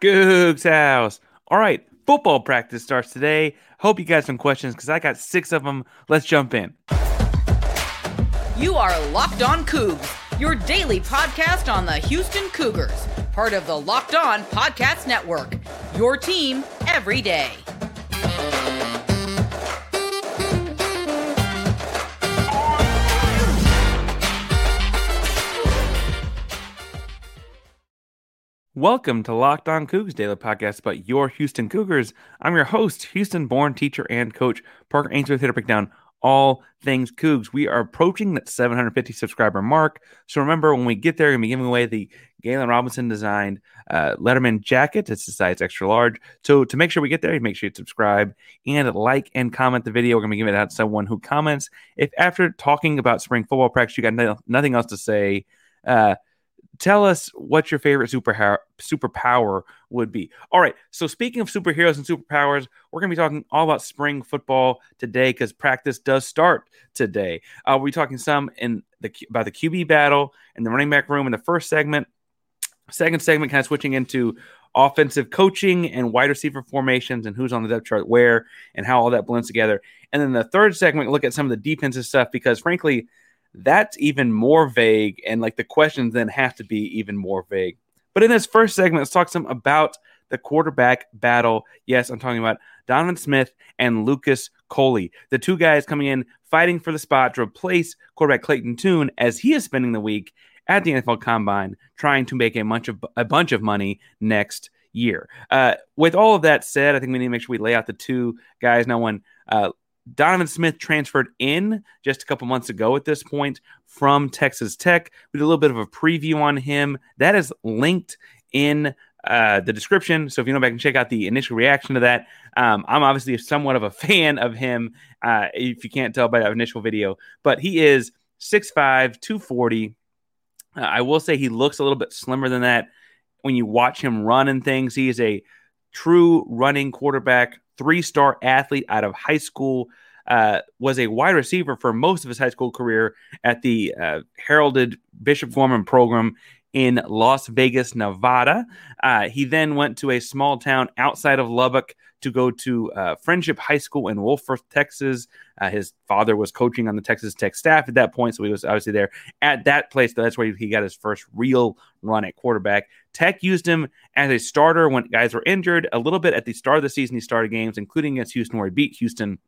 Coogs' house. All right, football practice starts today. Hope you got some questions because I got six of them. Let's jump in. You are Locked On Coogs, your daily podcast on the Houston Cougars, part of the Locked On Podcast Network. Your team every day. Welcome to Locked On Coogs Daily Podcast about your Houston Cougars. I'm your host, Houston born teacher and coach Parker Ainsworth here to break down all things Coogs. We are approaching that 750 subscriber mark. So remember, when we get there, we're going to be giving away the Galen Robinson designed uh, Letterman jacket. It's the size extra large. So to make sure we get there, make sure you subscribe and like and comment the video. We're going to be giving it out to someone who comments. If after talking about spring football practice, you got no, nothing else to say, uh, tell us what your favorite superpower superpower would be. All right. So speaking of superheroes and superpowers, we're going to be talking all about spring football today because practice does start today. Uh, we're talking some in the about the QB battle and the running back room in the first segment. Second segment, kind of switching into offensive coaching and wide receiver formations and who's on the depth chart where and how all that blends together. And then the third segment, look at some of the defensive stuff because frankly that's even more vague. And like the questions then have to be even more vague. But in this first segment, let's talk some about the quarterback battle. Yes, I'm talking about Donovan Smith and Lucas Coley, the two guys coming in fighting for the spot to replace quarterback Clayton Tune as he is spending the week at the NFL Combine trying to make a bunch of a bunch of money next year. Uh, with all of that said, I think we need to make sure we lay out the two guys. Now, when uh, Donovan Smith transferred in just a couple months ago at this point from Texas Tech. We did a little bit of a preview on him. That is linked in uh, the description. So if you go back and check out the initial reaction to that, um, I'm obviously somewhat of a fan of him, uh, if you can't tell by that initial video. But he is 6'5, 240. Uh, I will say he looks a little bit slimmer than that when you watch him run and things. He is a true running quarterback, three star athlete out of high school. Uh, was a wide receiver for most of his high school career at the uh, heralded Bishop Gorman program in Las Vegas, Nevada. Uh, he then went to a small town outside of Lubbock to go to uh, Friendship High School in Wolfforth, Texas. Uh, his father was coaching on the Texas Tech staff at that point, so he was obviously there at that place. That's where he got his first real run at quarterback. Tech used him as a starter when guys were injured. A little bit at the start of the season, he started games, including against Houston, where he beat Houston.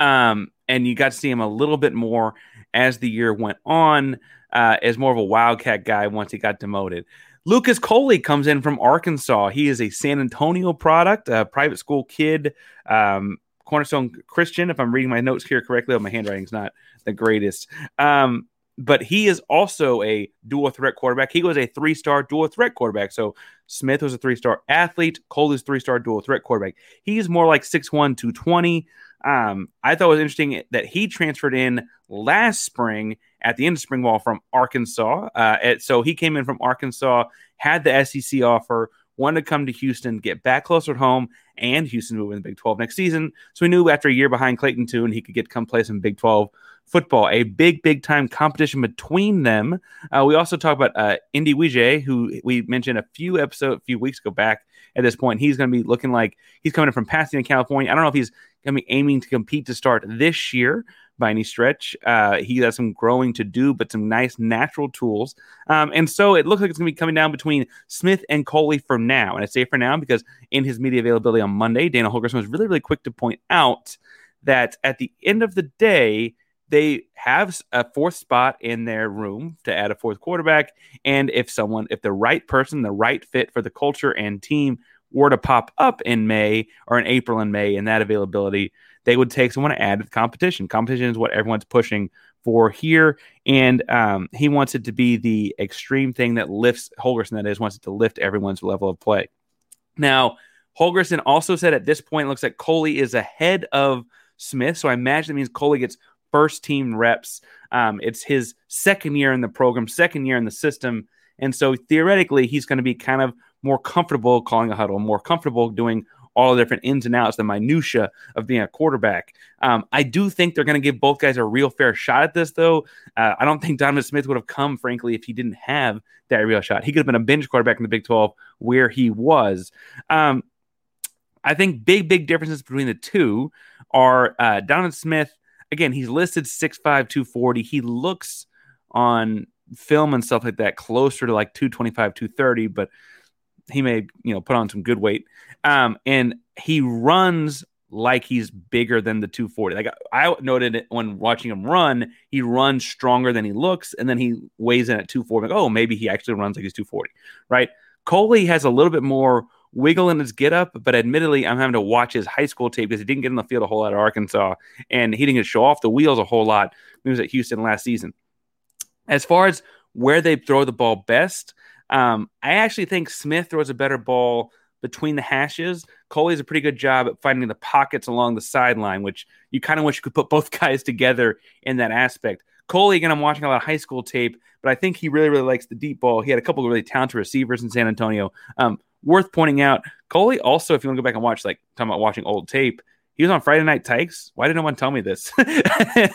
Um, and you got to see him a little bit more as the year went on, uh, as more of a wildcat guy once he got demoted. Lucas Coley comes in from Arkansas. He is a San Antonio product, a private school kid, um, Cornerstone Christian. If I'm reading my notes here correctly, my handwriting's not the greatest. Um, but he is also a dual threat quarterback. He was a three star dual threat quarterback. So Smith was a three star athlete. Cole is three star dual threat quarterback. He's more like 6'1, 220. Um, I thought it was interesting that he transferred in last spring at the end of spring ball from Arkansas. Uh, so he came in from Arkansas, had the SEC offer, wanted to come to Houston, get back closer at home, and Houston move in the Big 12 next season. So we knew after a year behind Clayton Tune, he could get come play some Big 12 football, a big, big time competition between them. Uh, we also talk about uh, Indy Wije, who we mentioned a few episodes, a few weeks ago back at this point. He's going to be looking like he's coming in from Pasadena, California. I don't know if he's going to be aiming to compete to start this year by any stretch. Uh, he has some growing to do, but some nice natural tools. Um, and so it looks like it's going to be coming down between Smith and Coley for now. And I say for now because in his media availability on Monday, Dana Holgorsen was really, really quick to point out that at the end of the day, they have a fourth spot in their room to add a fourth quarterback. And if someone, if the right person, the right fit for the culture and team were to pop up in May or in April and May in that availability, they would take someone to add to the competition. Competition is what everyone's pushing for here. And um, he wants it to be the extreme thing that lifts Holgorsen, that is, wants it to lift everyone's level of play. Now, Holgorsen also said at this point, looks like Coley is ahead of Smith. So I imagine it means Coley gets first team reps. Um, it's his second year in the program, second year in the system. And so theoretically, he's going to be kind of more comfortable calling a huddle, more comfortable doing all the different ins and outs, the minutia of being a quarterback. Um, I do think they're going to give both guys a real fair shot at this, though. Uh, I don't think Donovan Smith would have come, frankly, if he didn't have that real shot. He could have been a bench quarterback in the Big 12 where he was. Um, I think big, big differences between the two are uh, Donovan Smith. Again, he's listed 6'5, 240. He looks on film and stuff like that closer to like 225, 230, but he may, you know, put on some good weight. Um, and he runs like he's bigger than the 240. Like I noted it when watching him run, he runs stronger than he looks, and then he weighs in at 240. Like, oh, maybe he actually runs like he's 240, right? Coley has a little bit more wiggle in his get up, but admittedly, I'm having to watch his high school tape because he didn't get in the field a whole lot at Arkansas, and he didn't show off the wheels a whole lot when he was at Houston last season. As far as where they throw the ball best, um, I actually think Smith throws a better ball between the hashes. Coley does a pretty good job at finding the pockets along the sideline, which you kind of wish you could put both guys together in that aspect. Coley, again, I'm watching a lot of high school tape, but I think he really, really likes the deep ball. He had a couple of really talented receivers in San Antonio. Um, worth pointing out, Coley also, if you want to go back and watch, like talking about watching old tape, he was on Friday Night Tykes. Why did no one tell me this?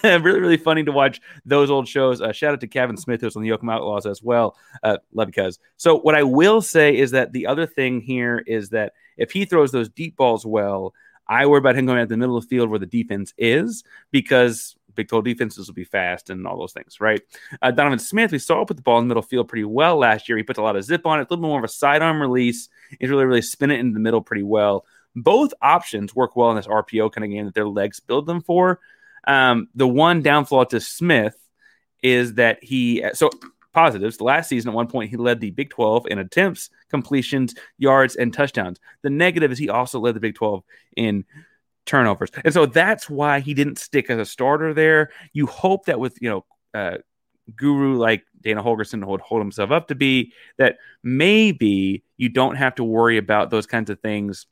really, really funny to watch those old shows. Uh, shout out to Kevin Smith, who's on the Yoakum Outlaws as well. Uh, love you, cuz. So, what I will say is that the other thing here is that if he throws those deep balls well, I worry about him going at the middle of the field where the defense is because Big 12 defenses will be fast and all those things, right? Uh, Donovan Smith, we saw put the ball in the middle field pretty well last year. He put a lot of zip on it, a little bit more of a sidearm release. He's really, really spin it in the middle pretty well. Both options work well in this RPO kind of game that their legs build them for. Um, the one downfall to Smith is that he so positives. Last season, at one point, he led the Big 12 in attempts, completions, yards, and touchdowns. The negative is he also led the Big 12 in turnovers, and so that's why he didn't stick as a starter there. You hope that with you know. Uh, guru like Dana Holgorsen would hold himself up to be that maybe you don't have to worry about those kinds of things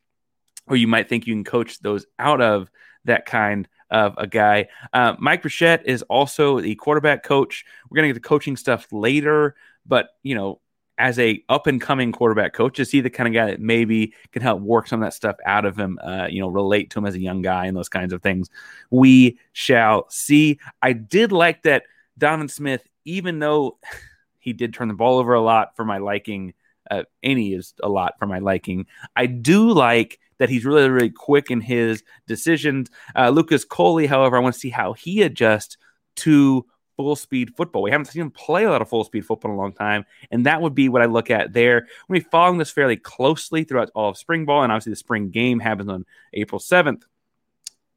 or you might think you can coach those out of that kind of a guy. Uh, Mike Burchett is also the quarterback coach. We're going to get the coaching stuff later, but you know, as a up and coming quarterback coach, is he the kind of guy that maybe can help work some of that stuff out of him? Uh, you know, relate to him as a young guy and those kinds of things. We shall see. I did like that Donovan Smith, even though he did turn the ball over a lot for my liking. Uh, any is a lot for my liking. I do like that he's really, really quick in his decisions. Uh, Lucas Coley, however, I want to see how he adjusts to full speed football. We haven't seen him play a lot of full speed football in a long time, and that would be what I look at there. We're following this fairly closely throughout all of spring ball, and obviously the spring game happens on April seventh.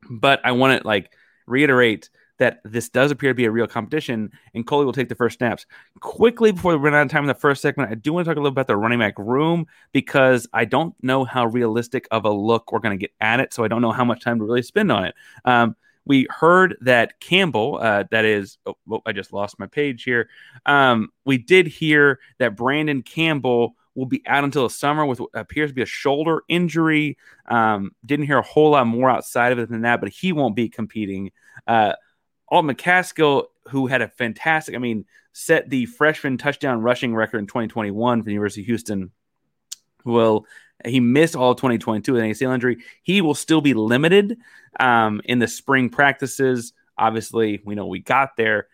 But I want to like reiterate that this does appear to be a real competition, and Coley will take the first snaps. Quickly before we run out of time in the first segment, I do want to talk a little about the running back room because I don't know how realistic of a look we're going to get at it, so I don't know how much time to really spend on it. Um, we heard that Campbell, uh, that is, oh, oh, I just lost my page here. Um, we did hear that Brandon Campbell will be out until the summer with what appears to be a shoulder injury. Um, didn't hear a whole lot more outside of it than that, but he won't be competing. Uh, Alt McCaskill, who had a fantastic, I mean, set the freshman touchdown rushing record in 2021 for the University of Houston. Well, he missed all 2022 with an ACL injury. He will still be limited um, in the spring practices. Obviously, we know we got there.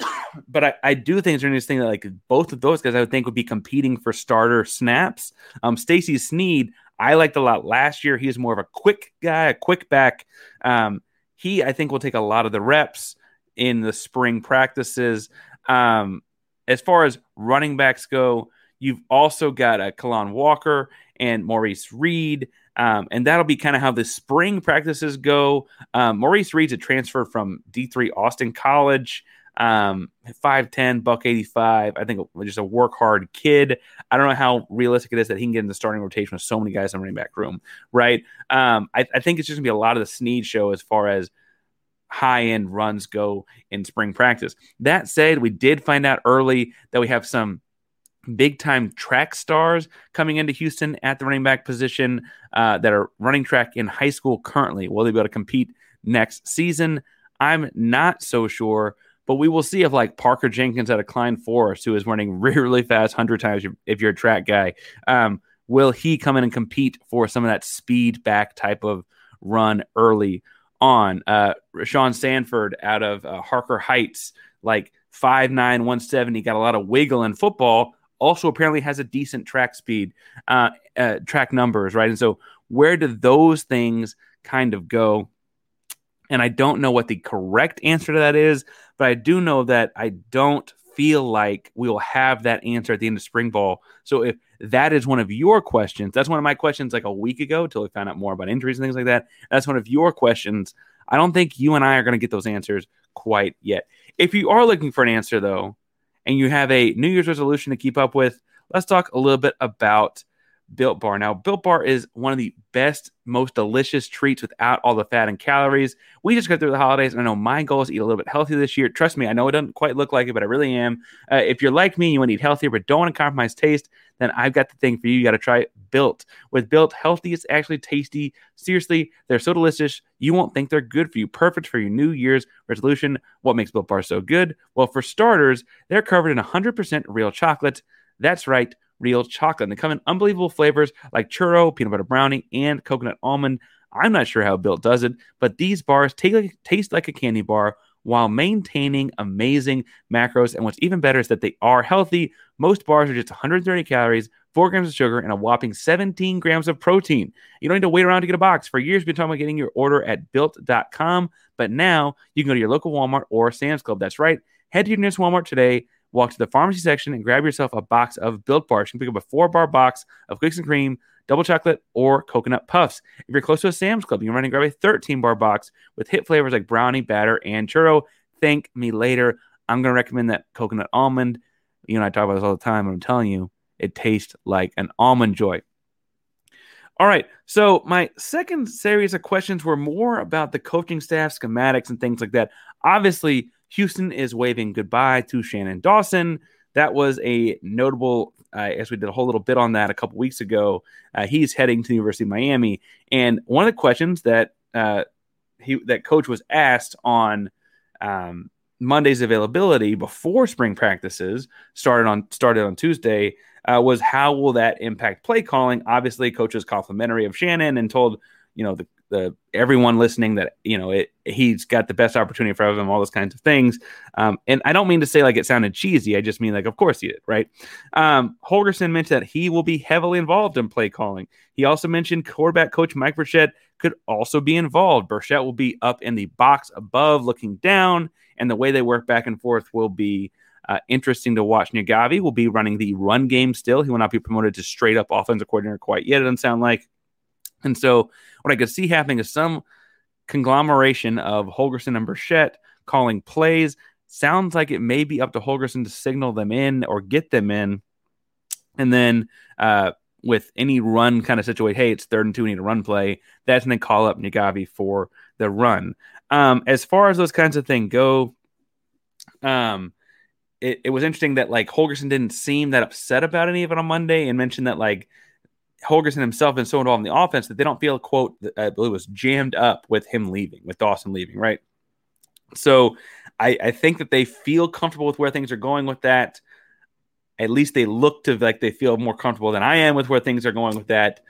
but I, I, do think it's interesting that like both of those guys I would think would be competing for starter snaps. Um, Stacy Sneed, I liked a lot last year. He He's more of a quick guy, a quick back. Um, he, I think, will take a lot of the reps in the spring practices. Um, as far as running backs go, you've also got a Kalon Walker and Maurice Reed. Um, and that'll be kind of how the spring practices go. Um, Maurice Reed's a transfer from D3 Austin College. Um, 5'10, buck 85. I think just a work hard kid. I don't know how realistic it is that he can get in the starting rotation with so many guys in the running back room, right? Um, I, I think it's just gonna be a lot of the Sneed show as far as high end runs go in spring practice. That said, we did find out early that we have some big time track stars coming into Houston at the running back position uh, that are running track in high school currently. Will they be able to compete next season? I'm not so sure. But we will see if like Parker Jenkins at a Klein Forest, who is running really, really fast, hundred times if you're a track guy, um, will he come in and compete for some of that speed back type of run early on? Uh, Sean Sanford out of uh, Harker Heights, like 5'9, 170, got a lot of wiggle in football. Also, apparently has a decent track speed, uh, uh, track numbers, right? And so, where do those things kind of go? And I don't know what the correct answer to that is, but I do know that I don't feel like we will have that answer at the end of spring ball. So if that is one of your questions, that's one of my questions like a week ago until we found out more about injuries and things like that. That's one of your questions. I don't think you and I are going to get those answers quite yet. If you are looking for an answer though, and you have a New Year's resolution to keep up with, let's talk a little bit about Built Bar. Now, Built Bar is one of the best, most delicious treats without all the fat and calories. We just got through the holidays, and I know my goal is to eat a little bit healthier this year. Trust me, I know it doesn't quite look like it, but I really am. Uh, if you're like me, you want to eat healthier, but don't want to compromise taste, then I've got the thing for you. You got to try Built. With Built, healthy is actually tasty. Seriously, they're so delicious, you won't think they're good for you. Perfect for your New Year's resolution. What makes Built Bar so good? Well, for starters, they're covered in 100% real chocolate. That's right real chocolate. And they come in unbelievable flavors like churro, peanut butter brownie, and coconut almond. I'm not sure how Built does it, but these bars like, taste like a candy bar while maintaining amazing macros. And what's even better is that they are healthy. Most bars are just 130 calories, 4 grams of sugar, and a whopping 17 grams of protein. You don't need to wait around to get a box. For years, we've been talking about getting your order at built.com, but now you can go to your local Walmart or Sam's Club. That's right. Head to your nearest Walmart today walk to the pharmacy section and grab yourself a box of Built Bars. You can pick up a four bar box of cookies and cream, double chocolate, or coconut puffs. If you're close to a Sam's Club, you can run and grab a 13 bar box with hit flavors like brownie, batter, and churro. Thank me later. I'm going to recommend that coconut almond. You know, I talk about this all the time. But I'm telling you, it tastes like an almond joy. All right. So my second series of questions were more about the coaching staff, schematics, and things like that. Obviously, Houston is waving goodbye to Shannon Dawson. That was a notable. I guess we did a whole little bit on that a couple weeks ago. Uh, he's heading to the University of Miami, and one of the questions that uh, he that coach was asked on um, Monday's availability before spring practices started on started on Tuesday uh, was how will that impact play calling? Obviously, coach was complimentary of Shannon and told you know the the everyone listening that you know it he's got the best opportunity for him all those kinds of things um, and i don't mean to say like it sounded cheesy i just mean like of course he did right um, holgorsen mentioned that he will be heavily involved in play calling he also mentioned quarterback coach mike burchett could also be involved burchett will be up in the box above looking down and the way they work back and forth will be uh, interesting to watch. Nyagavi will be running the run game still. He will not be promoted to straight up offensive coordinator quite yet. It doesn't sound like. And so what I could see happening is some conglomeration of Holgorsen and Burchett calling plays. Sounds like it may be up to Holgorsen to signal them in or get them in. And then uh, with any run kind of situation, hey, it's third and two, we need a run play. That's when they call up Nyagavi for the run. Um, as far as those kinds of things go, um, it, it was interesting that like Holgorsen didn't seem that upset about any of it on Monday and mentioned that like Holgorsen himself been so involved in the offense that they don't feel quote I believe was jammed up with him leaving, with Dawson leaving, right? So I, I think that they feel comfortable with where things are going with that. At least they look to like they feel more comfortable than I am with where things are going with that.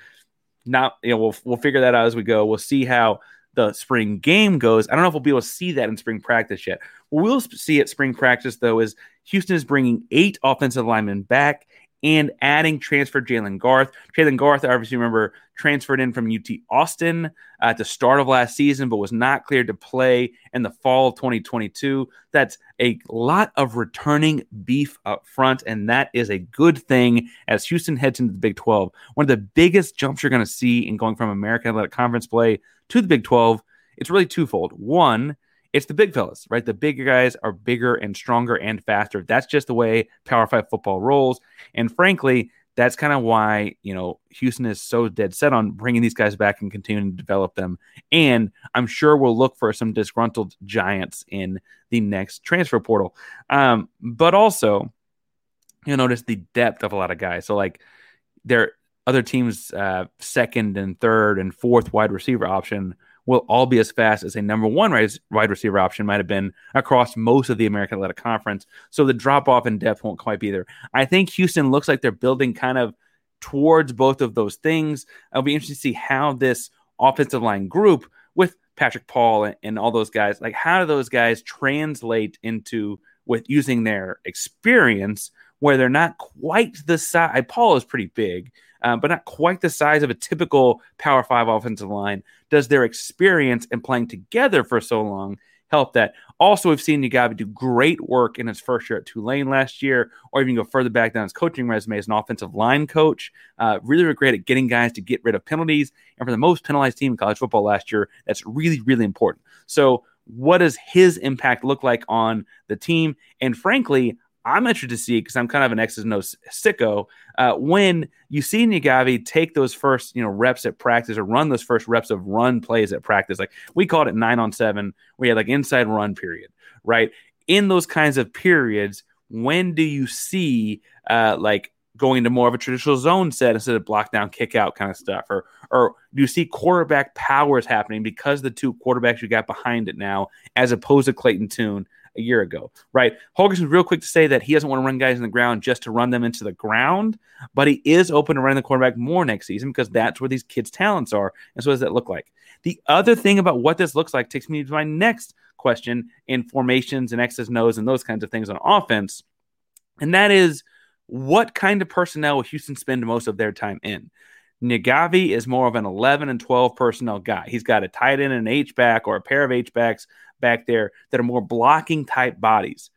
Not you know we'll we'll figure that out as we go. We'll see how the spring game goes. I don't know if we'll be able to see that in spring practice yet. What we'll see at spring practice though is Houston is bringing eight offensive linemen back and adding transfer Jalen Garth. Jalen Garth, I obviously, remember, transferred in from UT Austin uh, at the start of last season, but was not cleared to play in the fall of 2022. That's a lot of returning beef up front, and that is a good thing as Houston heads into the Big 12. One of the biggest jumps you're going to see in going from American Athletic Conference play to the Big 12, it's really twofold. One, it's the big fellas, right? The bigger guys are bigger and stronger and faster. That's just the way Power Five football rolls. And frankly, that's kind of why you know Houston is so dead set on bringing these guys back and continuing to develop them. And I'm sure we'll look for some disgruntled giants in the next transfer portal. Um, but also, you'll notice the depth of a lot of guys. So like, there other teams' uh, second and third and fourth wide receiver option will all be as fast as a number one wide receiver option might have been across most of the American Athletic Conference. So the drop off in depth won't quite be there. I think Houston looks like they're building kind of towards both of those things. It'll be interesting to see how this offensive line group with Patrick Paul and, and all those guys, like how do those guys translate into with using their experience where they're not quite the size. Paul is pretty big, uh, but not quite the size of a typical Power Five offensive line. Does their experience and playing together for so long help that? Also, we've seen Nagavi do great work in his first year at Tulane last year, or even go further back down his coaching resume as an offensive line coach. Uh, really, really great at getting guys to get rid of penalties. And for the most penalized team in college football last year, that's really, really important. So, what does his impact look like on the team? And frankly, I'm interested to see because I'm kind of an X's and O's sicko. Uh, when you see Nagavi take those first, you know, reps at practice or run those first reps of run plays at practice, like we called it nine on seven, we had like inside run period, right? In those kinds of periods, when do you see uh, like going to more of a traditional zone set instead of block down, kick out kind of stuff, or or do you see quarterback powers happening because the two quarterbacks you got behind it now, as opposed to Clayton Tune? A year ago, right? Holgorsen's real quick to say that he doesn't want to run guys in the ground just to run them into the ground, but he is open to running the quarterback more next season because that's where these kids' talents are. And so, what does that look like? The other thing about what this looks like takes me to my next question in formations and X's, No's, and those kinds of things on offense. And that is what kind of personnel will Houston spend most of their time in? Nagavi is more of an 11 and 12 personnel guy. He's got a tight end and an H back or a pair of H backs back there that are more blocking type bodies.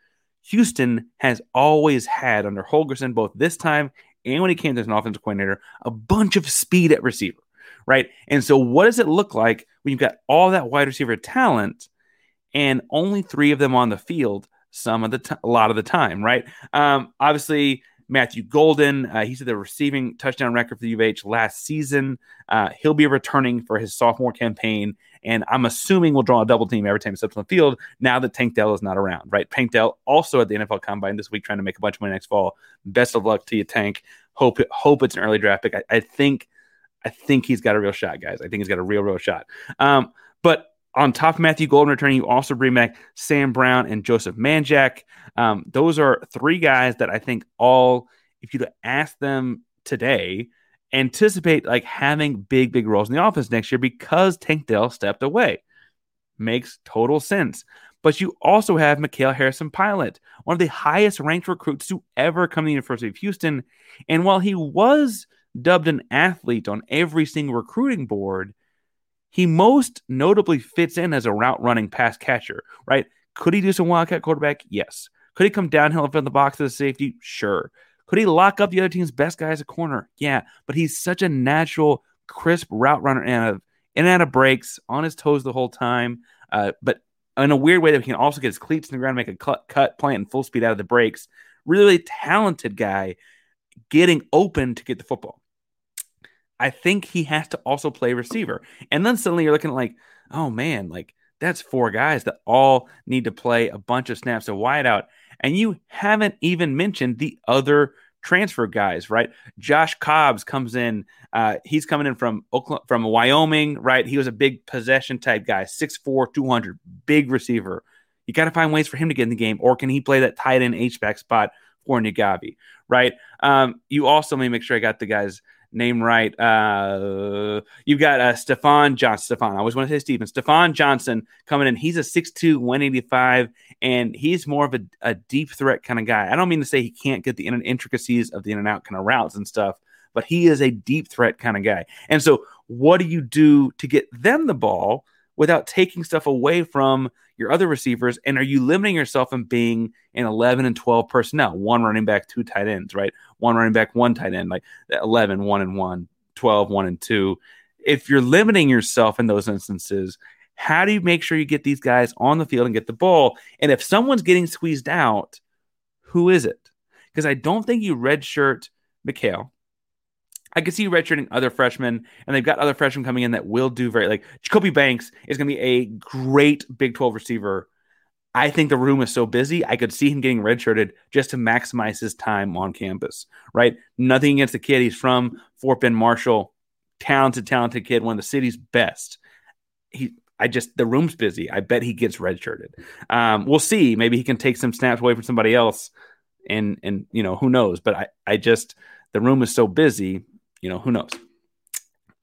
Houston has always had under Holgorsen, both this time and when he came as an offensive coordinator, a bunch of speed at receiver, right? And so, what does it look like when you've got all that wide receiver talent and only three of them on the field? Some of the t- a lot of the time, right? Um, obviously, Matthew Golden, uh, he set the receiving touchdown record for the UH last season. Uh, he'll be returning for his sophomore campaign, and I'm assuming we'll draw a double team every time he steps on the field now that Tank Dell is not around, right? Tank Dell also at the NFL Combine this week trying to make a bunch of money next fall. Best of luck to you, Tank. Hope hope it's an early draft pick. I, I think I think he's got a real shot, guys. I think he's got a real, real shot. Um, but on top of Matthew Golden returning, you also bring back Sam Brown and Joseph Manjack. Um, those are three guys that I think all, if you'd ask them today, anticipate like having big, big roles in the offense next year because Tank Dell stepped away. Makes total sense. But you also have Mikal Harrison-Pilot, one of the highest ranked recruits to ever come to the University of Houston. And while he was dubbed an athlete on every single recruiting board, he most notably fits in as a route running pass catcher, right? Could he do some wildcat quarterback? Yes. Could he come downhill and fill the box as a safety? Sure. Could he lock up the other team's best guy as a corner? Yeah. But he's such a natural, crisp route runner and out of, in and out of breaks, on his toes the whole time. Uh, but in a weird way that he can also get his cleats in the ground, make a cut, cut plant in full speed out of the breaks. Really, really talented guy getting open to get the football. I think he has to also play receiver. And then suddenly you're looking like, oh man, like that's four guys that all need to play a bunch of snaps of wideout. And you haven't even mentioned the other transfer guys, right? Josh Cobbs comes in. Uh, he's coming in from Oklahoma, from Wyoming, right? He was a big possession type guy, 6'4, 200, big receiver. You got to find ways for him to get in the game, or can he play that tight end H back spot for Nagavi, right? Um, you also may make sure I got the guys name right. Uh, you've got uh, Stefan Johnson. Stefan, I always want to say Stephen. Stefan Johnson coming in. He's a 6'2, 185, and he's more of a, a deep threat kind of guy. I don't mean to say he can't get the intricacies of the in and out kind of routes and stuff, but he is a deep threat kind of guy. And so, what do you do to get them the ball without taking stuff away from your other receivers? And are you limiting yourself in being an 11 and 12 personnel, one running back, two tight ends, right? One running back, one tight end, like 11, one and one, 12, one and two. If you're limiting yourself in those instances, how do you make sure you get these guys on the field and get the ball? And if someone's getting squeezed out, who is it? Because I don't think you redshirt Mikal. I could see redshirting other freshmen, and they've got other freshmen coming in that will do very like Jacoby Banks is going to be a great Big 12 receiver. I think the room is so busy, I could see him getting redshirted just to maximize his time on campus, right? Nothing against the kid. He's from Fort Bend Marshall, talented, talented kid, one of the city's best. He, I just, the room's busy. I bet he gets redshirted. Um, we'll see. Maybe he can take some snaps away from somebody else, and and you know who knows. But I, I just, the room is so busy you know, who knows?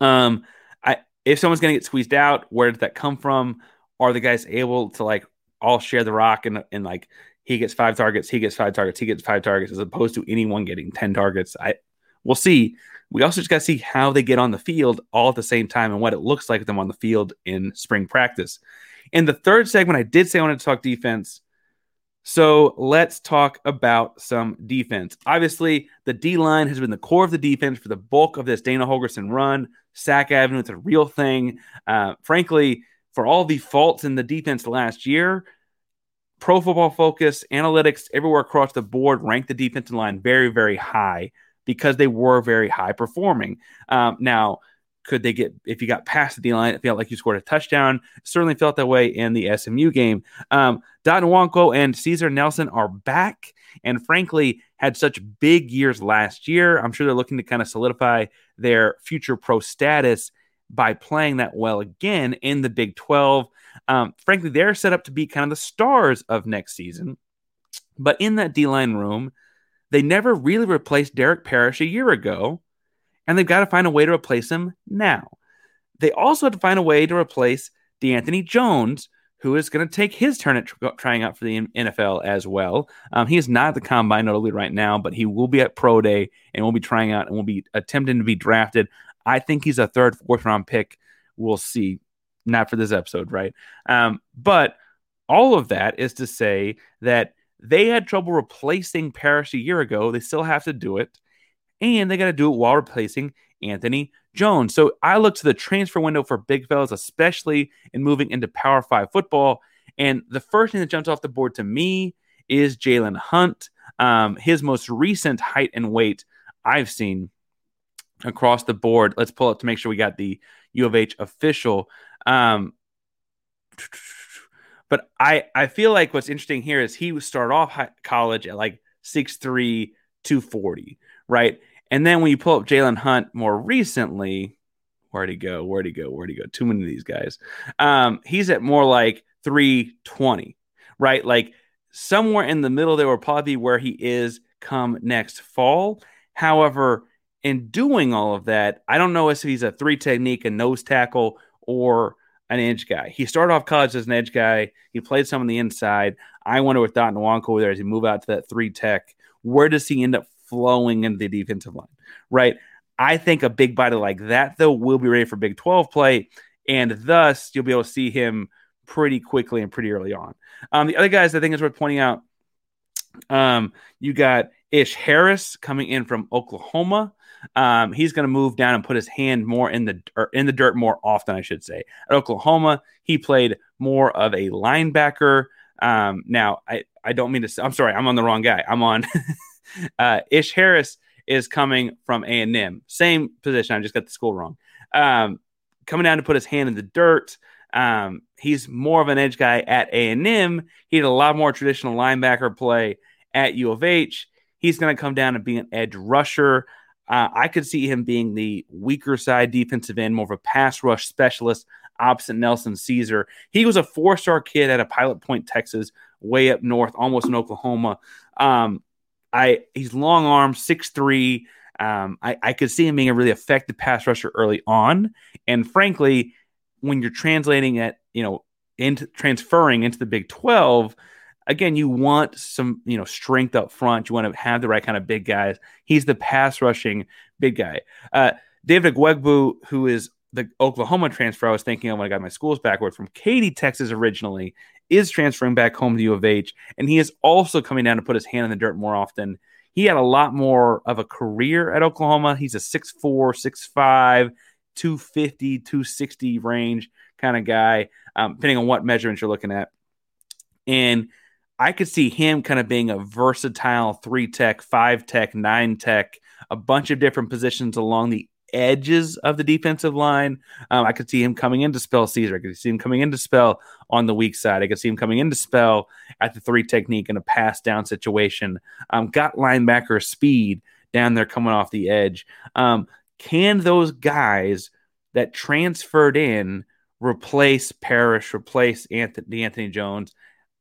Um, I if someone's to get squeezed out, where did that come from? Are the guys able to like all share the rock and and like he gets five targets, he gets five targets, he gets five targets, as opposed to anyone getting ten targets? I we'll see. We also just got to see how they get on the field all at the same time and what it looks like them on the field in spring practice. In the third segment, I did say I wanted to talk defense. So let's talk about some defense. Obviously, the D line has been the core of the defense for the bulk of this Dana Holgorsen run. Sack Avenue, it's a real thing. Uh, frankly, for all the faults in the defense last year, Pro Football Focus, analytics, everywhere across the board ranked the defensive line very, very high because they were very high performing. Um, now, could they get if you got past the D line? It felt like you scored a touchdown. Certainly felt that way in the SMU game. Um, Dot Nwankwo and Ceaser Nelson are back, and frankly had such big years last year. I'm sure they're looking to kind of solidify their future pro status by playing that well again in the Big 12. Um, frankly, they're set up to be kind of the stars of next season. But in that D line room, they never really replaced Derek Parish a year ago and they've got to find a way to replace him now. They also have to find a way to replace D'Anthony Jones, who is going to take his turn at tr- trying out for the NFL as well. Um, he is not at the combine notably right now, but he will be at pro day and will be trying out and will be attempting to be drafted. I think he's a third, fourth round pick. We'll see. Not for this episode, right? Um, but all of that is to say that they had trouble replacing Parish a year ago. They still have to do it and they got to do it while replacing Anthony Jones. So I look to the transfer window for big fellas, especially in moving into Power Five football. And the first thing that jumps off the board to me is Jalen Hunt. Um, his most recent height and weight I've seen across the board. Let's pull up to make sure we got the U of H official. Um, but I I feel like what's interesting here is he started off college at like 6'3", 240, right? And then when you pull up Jalen Hunt more recently, where'd he go? Where'd he go? Where'd he go? Too many of these guys. Um, he's at more like 320, right? Like somewhere in the middle, there will probably be where he is come next fall. However, in doing all of that, I don't know if he's a three technique, a nose tackle, or an edge guy. He started off college as an edge guy. He played some on the inside. I wonder with Dot Nwankwo there as he move out to that three tech, where does he end up flowing in the defensive line, right? I think a big body like that, though, will be ready for Big 12 play. And thus, you'll be able to see him pretty quickly and pretty early on. Um, the other guys I think is worth pointing out um, you got Ish Harris coming in from Oklahoma. Um, he's going to move down and put his hand more in the or in the dirt more often, I should say. At Oklahoma, he played more of a linebacker. Um, now, I, I don't mean to. I'm sorry, I'm on the wrong guy. I'm on Uh, Ish Harris is coming from A and M, same position. I just got the school wrong. Um, coming down to put his hand in the dirt. Um, he's more of an edge guy at A and M. He had a lot more traditional linebacker play at U of H. He's going to come down and be an edge rusher. Uh, I could see him being the weaker side defensive end, more of a pass rush specialist opposite Nelson Ceaser. He was a four star kid at a Pilot Point, Texas, way up north, almost in Oklahoma. Um, I he's long arm, six three. Um, I, I could see him being a really effective pass rusher early on. And frankly, when you're translating it, you know, into transferring into the Big 12, again, you want some, you know, strength up front. You want to have the right kind of big guys. He's the pass rushing big guy. Uh, David Ugwoegbu, who is the Oklahoma transfer I was thinking of when I got my schools backward from Katy, Texas originally, is transferring back home to U of H, and he is also coming down to put his hand in the dirt more often. He had a lot more of a career at Oklahoma. He's a 6'4, 6'5, 250, 260 range kind of guy, um, depending on what measurements you're looking at. And I could see him kind of being a versatile three tech, five tech, nine tech, a bunch of different positions along the edges of the defensive line. Um, I could see him coming in to spell Ceaser. I could see him coming in to spell on the weak side. I could see him coming in to spell at the three technique in a pass down situation. Um, got linebacker speed down there coming off the edge. Um, can those guys that transferred in replace Parish, replace Anthony, Anthony Jones?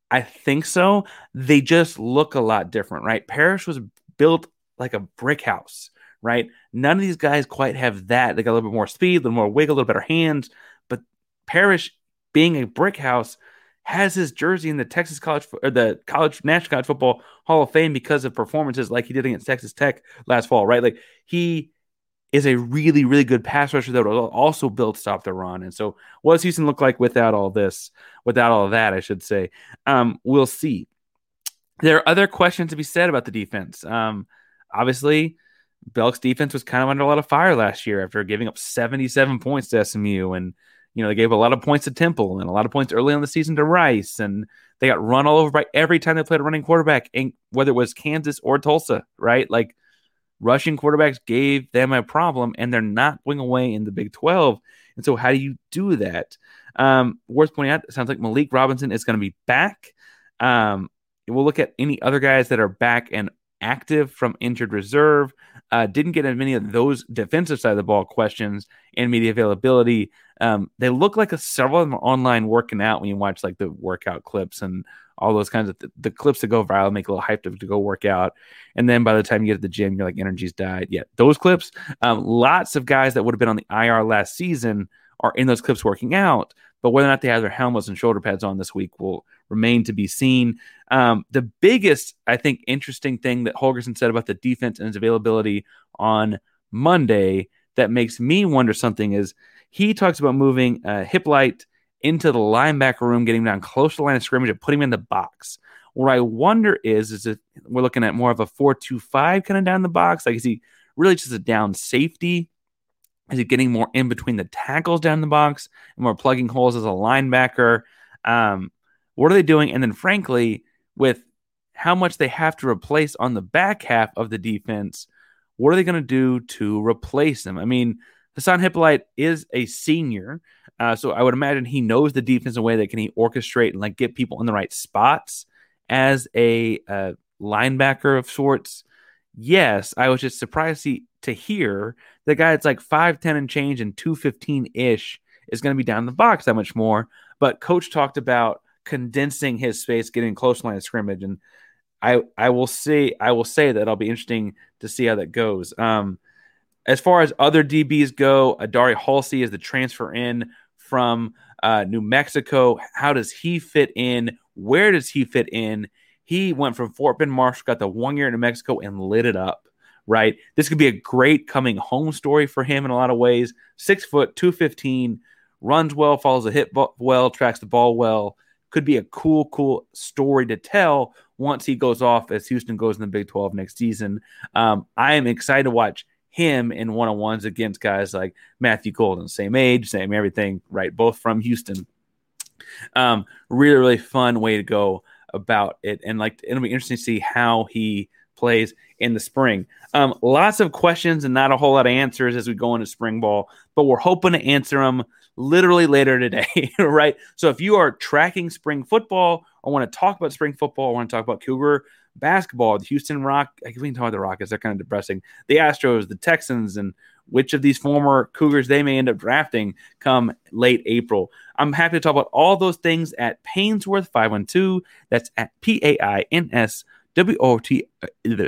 I think so. They just look a lot different, right? Parish was built like a brick house right? None of these guys quite have that. They got a little bit more speed, a little more wiggle, a little better hands. But Parish, being a brick house, has his jersey in the Texas College or the College National College Football Hall of Fame because of performances like he did against Texas Tech last fall, right? Like he is a really, really good pass rusher that will also build stop the run. And so, what does Houston look like without all this? Without all that, I should say. Um, we'll see. There are other questions to be said about the defense. Um, obviously, Belk's defense was kind of under a lot of fire last year after giving up 77 points to SMU. And, you know, they gave a lot of points to Temple and a lot of points early on the season to Rice. And they got run all over by every time they played a running quarterback, and whether it was Kansas or Tulsa, right? Like, rushing quarterbacks gave them a problem, and they're not going away in the Big 12. And so, how do you do that? Um, worth pointing out, it sounds like Malik Robinson is going to be back. Um, we'll look at any other guys that are back and active from injured reserve. Uh, didn't get as many of those defensive side of the ball questions and media availability. Um, they look like a, several of them are online working out when you watch like the workout clips and all those kinds of th- the clips that go viral make a little hype to, to, go work out. And then by the time you get to the gym, you're like, energy's died. Yeah, those clips, um, lots of guys that would have been on the IR last season are in those clips working out. But whether or not they have their helmets and shoulder pads on this week will remain to be seen. Um, the biggest, I think, interesting thing that Holgorsen said about the defense and its availability on Monday that makes me wonder something is he talks about moving uh, Hypolite – into the linebacker room, getting down close to the line of scrimmage and putting him in the box. What I wonder is, is if we're looking at more of a four-two-five kind of down the box? Like, is he really just a down safety? Is he getting more in between the tackles down the box and more plugging holes as a linebacker? Um, what are they doing? And then, frankly, with how much they have to replace on the back half of the defense, what are they going to do to replace him? I mean, Hasaan Hypolite is a senior. Uh, so I would imagine he knows the defense in a way that can he orchestrate and like get people in the right spots as a uh, linebacker of sorts. Yes, I was just surprised to, to hear the guy that's like 5'10 and change and 215 ish is going to be down the box that much more. But coach talked about condensing his space, getting close line of scrimmage. And I, I will say, I will say that it'll be interesting to see how that goes. Um, as far as other DBs go, Adari Haulcy is the transfer in from uh, New Mexico. How does he fit in? Where does he fit in? He went from Fort Bend Marshall, got the one year in New Mexico, and lit it up. Right, this could be a great coming home story for him in a lot of ways. Six foot, two fifteen, runs well, follows the hit well, tracks the ball well. Could be a cool, cool story to tell once he goes off as Houston goes in the Big 12 next season. Um, I am excited to watch him in one on ones against guys like Matthew Golden, same age, same everything, right? Both from Houston. Um, really, really fun way to go about it, and like it'll be interesting to see how he plays in the spring. Um, lots of questions and not a whole lot of answers as we go into spring ball, but we're hoping to answer them literally later today, right? So if you are tracking spring football or want to talk about spring football, I want to talk about Cougar basketball, the Houston Rock, I can talk about the Rockets, they're kind of depressing. The Astros, the Texans, and which of these former Cougars they may end up drafting come late April. I'm happy to talk about all those things at Painsworth 512. That's at P A I N S W O T. Uh,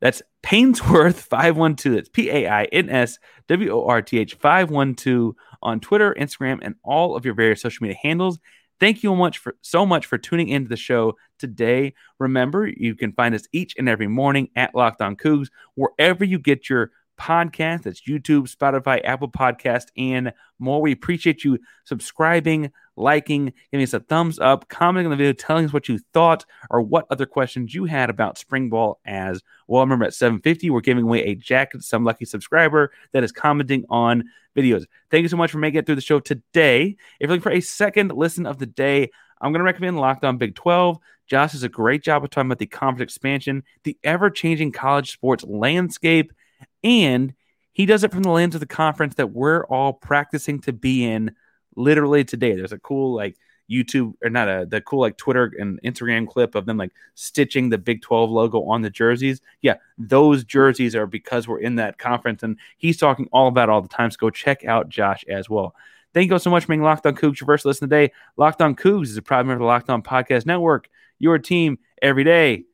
that's Painsworth 512. That's P A I N S W O R T H 512 on Twitter, Instagram, and all of your various social media handles. Thank you much for so much for tuning into the show today. Remember, you can find us each and every morning at Locked On Coogs, wherever you get your podcast. That's YouTube, Spotify, Apple Podcast, and more. We appreciate you subscribing, liking, giving us a thumbs up, commenting on the video, telling us what you thought or what other questions you had about spring ball as well. Remember, at 750, we're giving away a jacket to some lucky subscriber that is commenting on videos. Thank you so much for making it through the show today. If you're looking for a second listen of the day, I'm going to recommend Locked On Big 12. Josh does a great job of talking about the conference expansion, the ever changing college sports landscape, and he does it from the lens of the conference that we're all practicing to be in literally today. There's a cool like YouTube or not a the cool like Twitter and Instagram clip of them like stitching the Big 12 logo on the jerseys. Yeah, those jerseys are because we're in that conference and he's talking all about all the time. So go check out Josh as well. Thank you so much for being Locked On Coogs. Your first listen today. Locked On Coogs is a proud member of the Locked On Podcast Network. Your team every day.